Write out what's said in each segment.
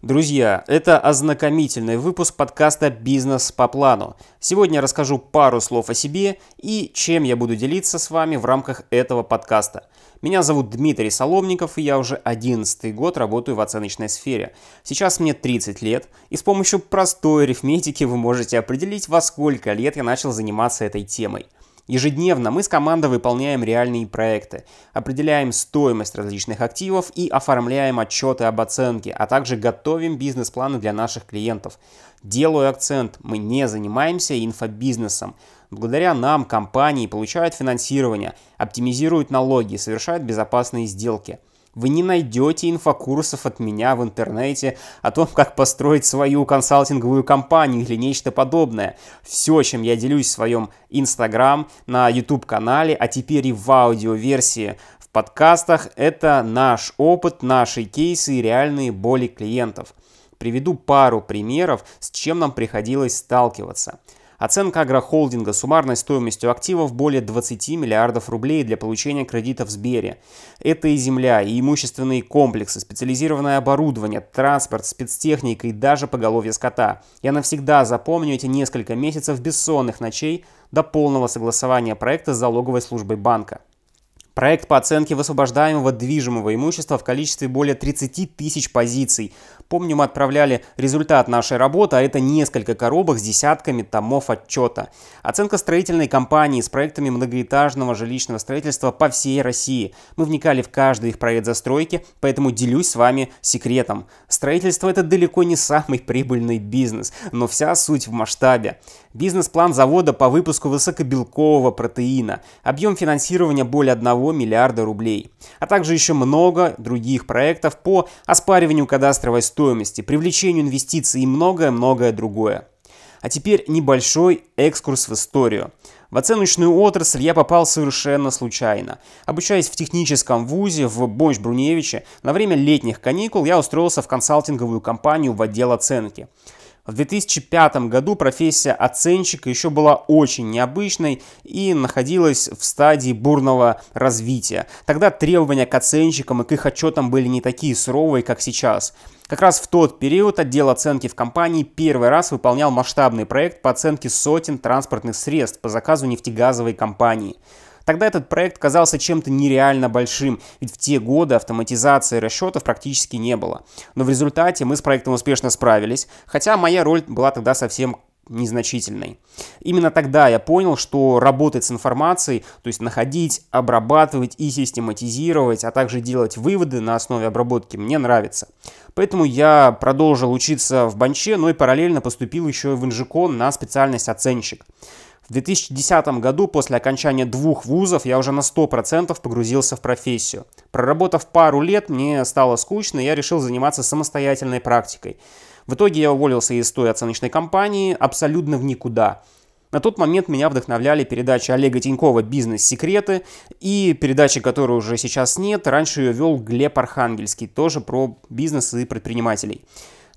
Друзья, это ознакомительный выпуск подкаста «Бизнес по плану». Сегодня я расскажу пару слов о себе и чем я буду делиться с вами в рамках этого подкаста. Меня зовут Дмитрий Соломников, и я уже 11 год работаю в оценочной сфере. Сейчас мне 30 лет, и с помощью простой арифметики вы можете определить, во сколько лет я начал заниматься этой темой – Ежедневно мы с командой выполняем реальные проекты, определяем стоимость различных активов и оформляем отчеты об оценке, а также готовим бизнес-планы для наших клиентов. Делаю акцент, мы не занимаемся инфобизнесом. Благодаря нам компании получают финансирование, оптимизируют налоги, совершают безопасные сделки – вы не найдете инфокурсов от меня в интернете о том, как построить свою консалтинговую компанию или нечто подобное. Все, чем я делюсь в своем Инстаграм, на YouTube-канале, а теперь и в аудиоверсии в подкастах, это наш опыт, наши кейсы и реальные боли клиентов. Приведу пару примеров, с чем нам приходилось сталкиваться – Оценка агрохолдинга суммарной стоимостью активов более 20 миллиардов рублей для получения кредитов в Сбере. Это и земля, и имущественные комплексы, специализированное оборудование, транспорт, спецтехника и даже поголовье скота. Я навсегда запомню эти несколько месяцев бессонных ночей до полного согласования проекта с залоговой службой банка. Проект по оценке высвобождаемого движимого имущества в количестве более 30 тысяч позиций. Помню, мы отправляли результат нашей работы, а это несколько коробок с десятками томов отчета. Оценка строительной компании с проектами многоэтажного жилищного строительства по всей России. Мы вникали в каждый их проект застройки, поэтому делюсь с вами секретом. Строительство это далеко не самый прибыльный бизнес, но вся суть в масштабе. Бизнес-план завода по выпуску высокобелкового протеина. Объем финансирования более 1 миллиарда рублей. А также еще много других проектов по оспариванию кадастровой стоимости, привлечению инвестиций и многое-многое другое. А теперь небольшой экскурс в историю. В оценочную отрасль я попал совершенно случайно. Обучаясь в техническом вузе в Бонч-Бруевиче, на время летних каникул я устроился в консалтинговую компанию в отдел оценки. В 2005 году профессия оценщика еще была очень необычной и находилась в стадии бурного развития. Тогда требования к оценщикам и к их отчетам были не такие суровые, как сейчас. Как раз в тот период отдел оценки в компании первый раз выполнял масштабный проект по оценке сотен транспортных средств по заказу нефтегазовой компании. Тогда этот проект казался чем-то нереально большим, ведь в те годы автоматизации расчетов практически не было. Но в результате мы с проектом успешно справились, хотя моя роль была тогда совсем незначительной. Именно тогда я понял, что работать с информацией, то есть находить, обрабатывать и систематизировать, а также делать выводы на основе обработки, мне нравится. Поэтому я продолжил учиться в Банче, но и параллельно поступил еще в Инжикон на специальность оценщик. В 2010 году, после окончания двух вузов, я уже на 100% погрузился в профессию. Проработав пару лет, мне стало скучно, и я решил заниматься самостоятельной практикой. В итоге я уволился из той оценочной компании абсолютно в никуда. На тот момент меня вдохновляли передачи Олега Тинькова «Бизнес-секреты» и передачи, которой уже сейчас нет. Раньше ее вел Глеб Архангельский, тоже про бизнес и предпринимателей.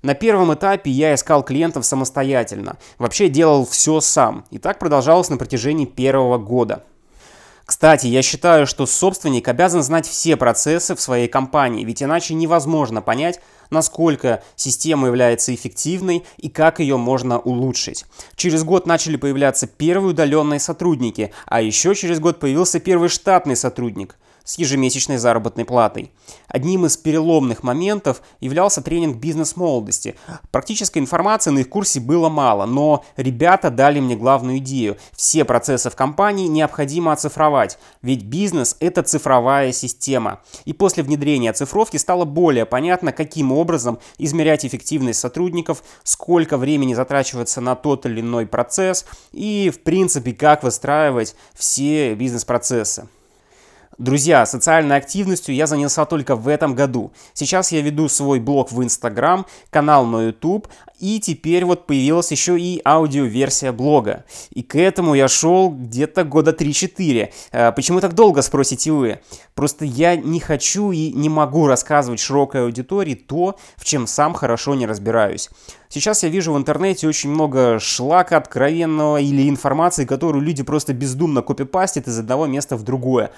На первом этапе я искал клиентов самостоятельно. Вообще делал все сам. И так продолжалось на протяжении первого года. Кстати, я считаю, что собственник обязан знать все процессы в своей компании, ведь иначе невозможно понять, насколько система является эффективной и как ее можно улучшить. Через год начали появляться первые удаленные сотрудники, а еще через год появился первый штатный сотрудник с ежемесячной заработной платой. Одним из переломных моментов являлся тренинг бизнес-молодости. Практической информации на их курсе было мало, но ребята дали мне главную идею. Все процессы в компании необходимо оцифровать, ведь бизнес – это цифровая система. И после внедрения оцифровки стало более понятно, каким образом измерять эффективность сотрудников, сколько времени затрачивается на тот или иной процесс и, в принципе, как выстраивать все бизнес-процессы. Друзья, социальной активностью я занялся только в этом году. Сейчас я веду свой блог в Инстаграм, канал на YouTube И теперь вот появилась еще и аудиоверсия блога. И к этому я шел где-то года 3-4. А, почему так долго, спросите вы? Просто я не хочу и не могу рассказывать широкой аудитории то, в чем сам хорошо не разбираюсь. Сейчас я вижу в интернете очень много шлака откровенного или информации, которую люди просто бездумно копипастят из одного места в другое.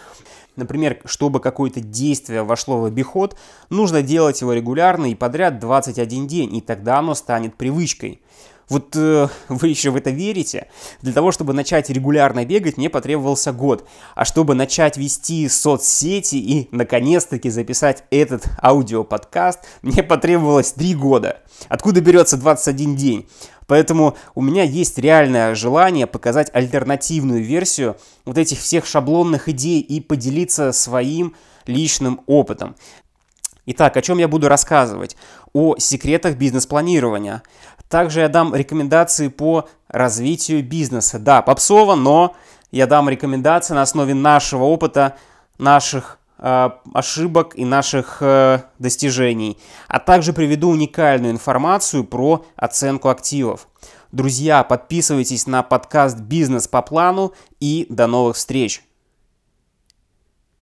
Например, чтобы какое-то действие вошло в обиход, нужно делать его регулярно и подряд 21 день, и тогда оно станет привычкой. Вот э, вы еще в это верите? Для того, чтобы начать регулярно бегать, мне потребовался год. А чтобы начать вести соцсети и, наконец-таки, записать этот аудиоподкаст, мне потребовалось 3 года. Откуда берется 21 день? Поэтому у меня есть реальное желание показать альтернативную версию вот этих всех шаблонных идей и поделиться своим личным опытом. Итак, о чем я буду рассказывать? О секретах бизнес-планирования. Также я дам рекомендации по развитию бизнеса. Да, попсово, но я дам рекомендации на основе нашего опыта, наших э, ошибок и наших э, достижений. А также приведу уникальную информацию про оценку активов. Друзья, подписывайтесь на подкаст «Бизнес по плану» и до новых встреч!